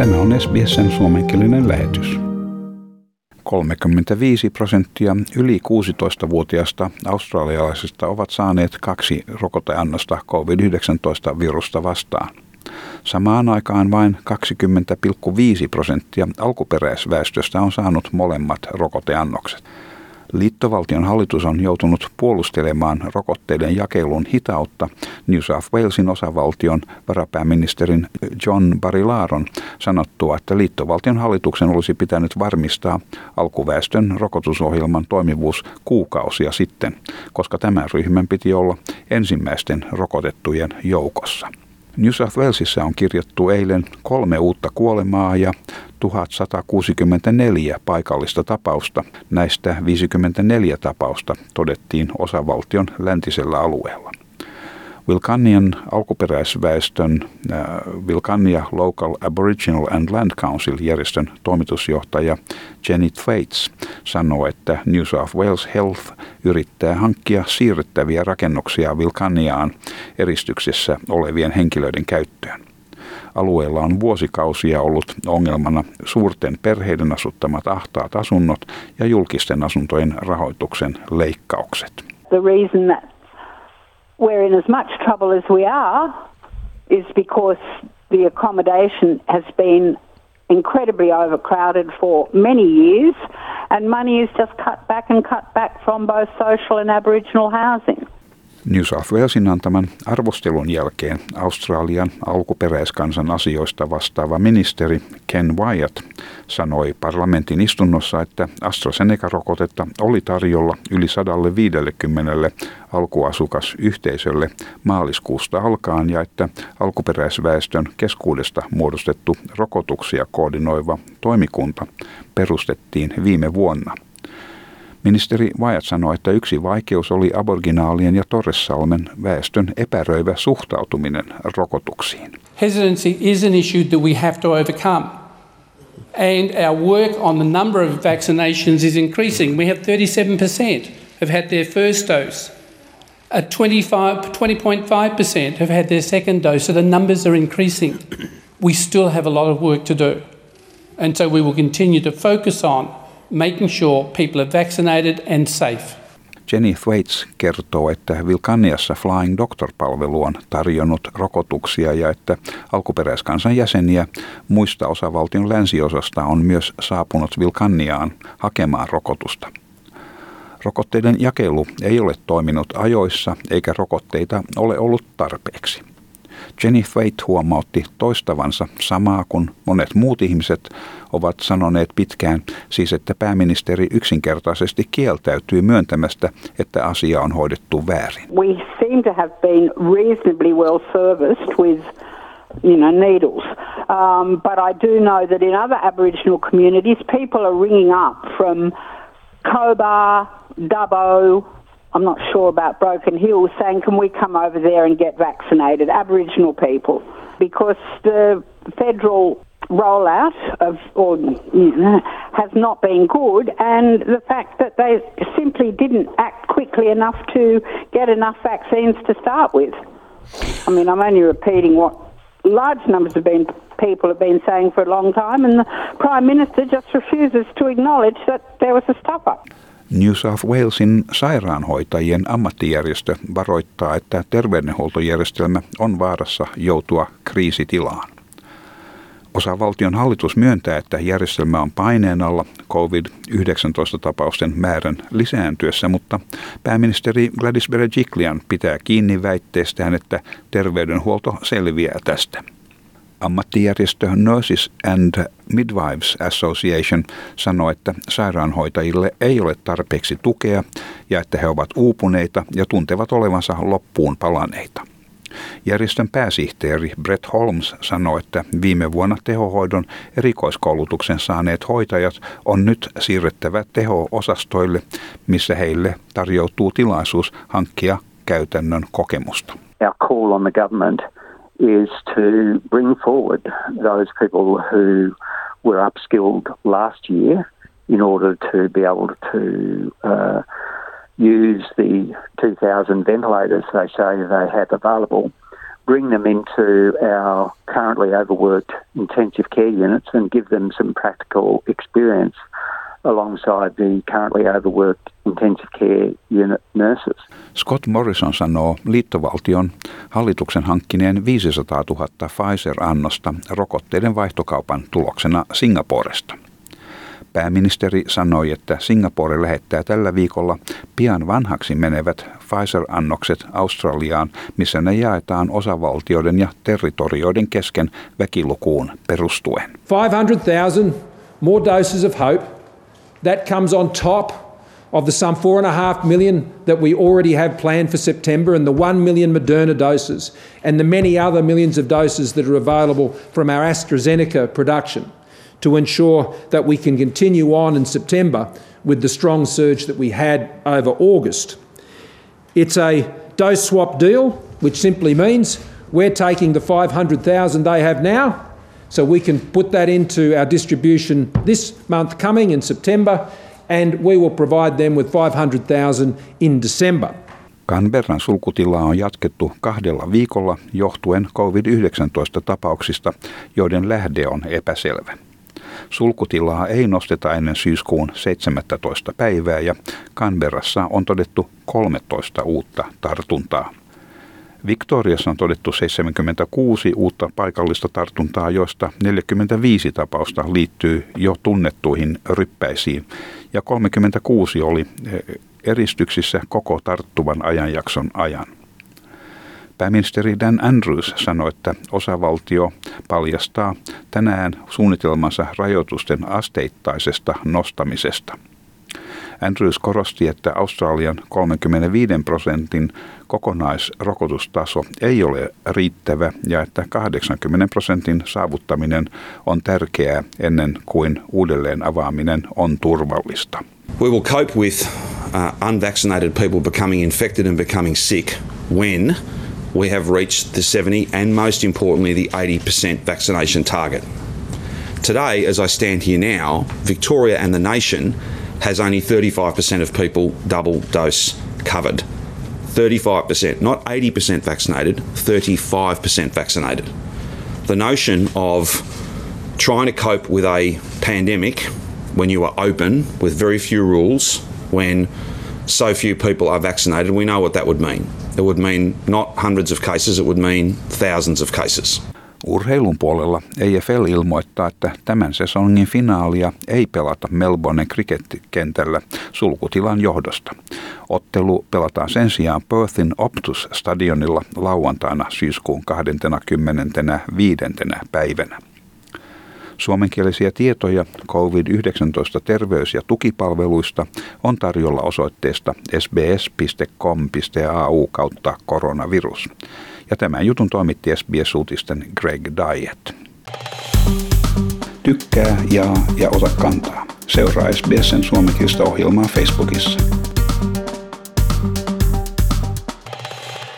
Tämä on SBSn suomenkielinen lähetys. 35 prosenttia yli 16-vuotiaista australialaisista ovat saaneet kaksi rokoteannosta COVID-19-virusta vastaan. Samaan aikaan vain 20,5 prosenttia alkuperäisväestöstä on saanut molemmat rokoteannokset. Liittovaltion hallitus on joutunut puolustelemaan rokotteiden jakelun hitautta New South Walesin osavaltion varapääministerin John Barilaaron sanottua, että liittovaltion hallituksen olisi pitänyt varmistaa alkuväestön rokotusohjelman toimivuus kuukausia sitten, koska tämän ryhmän piti olla ensimmäisten rokotettujen joukossa. New South Walesissa on kirjattu eilen kolme uutta kuolemaa ja 1164 paikallista tapausta. Näistä 54 tapausta todettiin osavaltion läntisellä alueella. Wilcannian alkuperäisväestön uh, Wilcannia Local Aboriginal and Land Council järjestön toimitusjohtaja Jenny Thwaites sanoo, että New South Wales Health yrittää hankkia siirrettäviä rakennuksia Wilcanniaan eristyksessä olevien henkilöiden käyttöön. Alueella on vuosikausia ollut ongelmana suurten perheiden asuttamat ahtaat asunnot ja julkisten asuntojen rahoituksen leikkaukset. The reason that we're in as much trouble as we are is because the accommodation has been incredibly overcrowded for many years and money is just cut back and cut back from both social and Aboriginal housing. New South Walesin antaman arvostelun jälkeen Australian alkuperäiskansan asioista vastaava ministeri Ken Wyatt sanoi parlamentin istunnossa, että AstraZeneca-rokotetta oli tarjolla yli 150 alkuasukasyhteisölle maaliskuusta alkaen ja että alkuperäisväestön keskuudesta muodostettu rokotuksia koordinoiva toimikunta perustettiin viime vuonna – Ministeri Wyatt sanoi, että yksi vaikeus oli aborginaalien ja Torressalmen väestön epäröivä suhtautuminen rokotuksiin. Hesitancy is an issue that we have to overcome. And our work on the number of vaccinations is increasing. We have 37% have had their first dose. At 20.5% have had their second dose, so the numbers are increasing. We still have a lot of work to do. And so we will continue to focus on making sure people are vaccinated and safe. Jenny Thwaites kertoo, että Vilkanniassa Flying Doctor-palvelu on tarjonnut rokotuksia ja että alkuperäiskansan jäseniä muista osavaltion länsiosasta on myös saapunut Vilkanniaan hakemaan rokotusta. Rokotteiden jakelu ei ole toiminut ajoissa eikä rokotteita ole ollut tarpeeksi. Jenny Thwaite huomautti toistavansa samaa kuin monet muut ihmiset ovat sanoneet pitkään, siis että pääministeri yksinkertaisesti kieltäytyy myöntämästä, että asia on hoidettu väärin. We seem to have been reasonably well serviced with you know, needles. Um, but I do know that in other Aboriginal communities, people are ringing up from Cobar, Dubbo, I'm not sure about Broken Hill, saying, can we come over there and get vaccinated, Aboriginal people? Because the federal rollout of or has not been good, and the fact that they simply didn't act quickly enough to get enough vaccines to start with. I mean, I'm only repeating what large numbers of people have been saying for a long time, and the Prime Minister just refuses to acknowledge that there was a stuff up. New South Walesin sairaanhoitajien ammattijärjestö varoittaa, että terveydenhuoltojärjestelmä on vaarassa joutua kriisitilaan. Osa valtion hallitus myöntää, että järjestelmä on paineen alla COVID-19-tapausten määrän lisääntyessä, mutta pääministeri Gladys Berejiklian pitää kiinni väitteestään, että terveydenhuolto selviää tästä. Ammattijärjestö Nurses and Midwives Association sanoi, että sairaanhoitajille ei ole tarpeeksi tukea ja että he ovat uupuneita ja tuntevat olevansa loppuun palaneita. Järjestön pääsihteeri Brett Holmes sanoi, että viime vuonna tehohoidon erikoiskoulutuksen saaneet hoitajat on nyt siirrettävä teho-osastoille, missä heille tarjoutuu tilaisuus hankkia käytännön kokemusta. Our call on the government is to bring forward those people who were upskilled last year in order to be able to uh, use the 2,000 ventilators they say they have available bring them into our currently overworked intensive care units and give them some practical experience alongside the currently overworked intensive care unit nurses. Scott Morrison sanoo liittovaltion hallituksen hankkineen 500 000 Pfizer-annosta rokotteiden vaihtokaupan tuloksena Singaporesta. Pääministeri sanoi, että Singapore lähettää tällä viikolla pian vanhaksi menevät Pfizer-annokset Australiaan, missä ne jaetaan osavaltioiden ja territorioiden kesken väkilukuun perustuen. 500,000 more doses of hope. That comes on top of the some four and a half million that we already have planned for September and the one million Moderna doses and the many other millions of doses that are available from our AstraZeneca production to ensure that we can continue on in September with the strong surge that we had over August. It's a dose swap deal, which simply means we're taking the 500,000 they have now, so we can put that into our distribution this month coming in September, and we will provide them with 500,000 in December. Canberran sulkutilaa on jatkettu kahdella viikolla johtuen COVID-19-tapauksista, joiden lähde on epäselvä. Sulkutilaa ei nosteta ennen syyskuun 17. päivää ja Canberrassa on todettu 13 uutta tartuntaa. Victoriassa on todettu 76 uutta paikallista tartuntaa, joista 45 tapausta liittyy jo tunnettuihin ryppäisiin ja 36 oli eh, eristyksissä koko tarttuvan ajanjakson ajan. Pääministeri Dan Andrews sanoi, että osavaltio paljastaa tänään suunnitelmansa rajoitusten asteittaisesta nostamisesta. Andrews korosti, että Australian 35 prosentin kokonaisrokotustaso ei ole riittävä ja että 80 prosentin saavuttaminen on tärkeää ennen kuin uudelleen avaaminen on turvallista. We will cope with uh, unvaccinated people becoming infected and becoming sick when we have reached the 70 and most importantly the 80% vaccination target. Today, as I stand here now, Victoria and the nation has only 35% of people double dose covered. 35%, not 80% vaccinated, 35% vaccinated. The notion of trying to cope with a pandemic when you are open with very few rules, when so few people are vaccinated, we know what that would mean. It would mean not hundreds of cases, it would mean thousands of cases. Urheilun puolella EFL ilmoittaa, että tämän sesongin finaalia ei pelata Melbourne cricket-kentällä sulkutilan johdosta. Ottelu pelataan sen sijaan Perthin Optus-stadionilla lauantaina syyskuun 25. päivänä. Suomenkielisiä tietoja COVID-19 terveys- ja tukipalveluista on tarjolla osoitteesta sbs.com.au kautta koronavirus. Ja tämän jutun toimitti SBS-uutisten Greg Diet. Tykkää, jaa ja ota kantaa. Seuraa SBSn suomenkielistä ohjelmaa Facebookissa.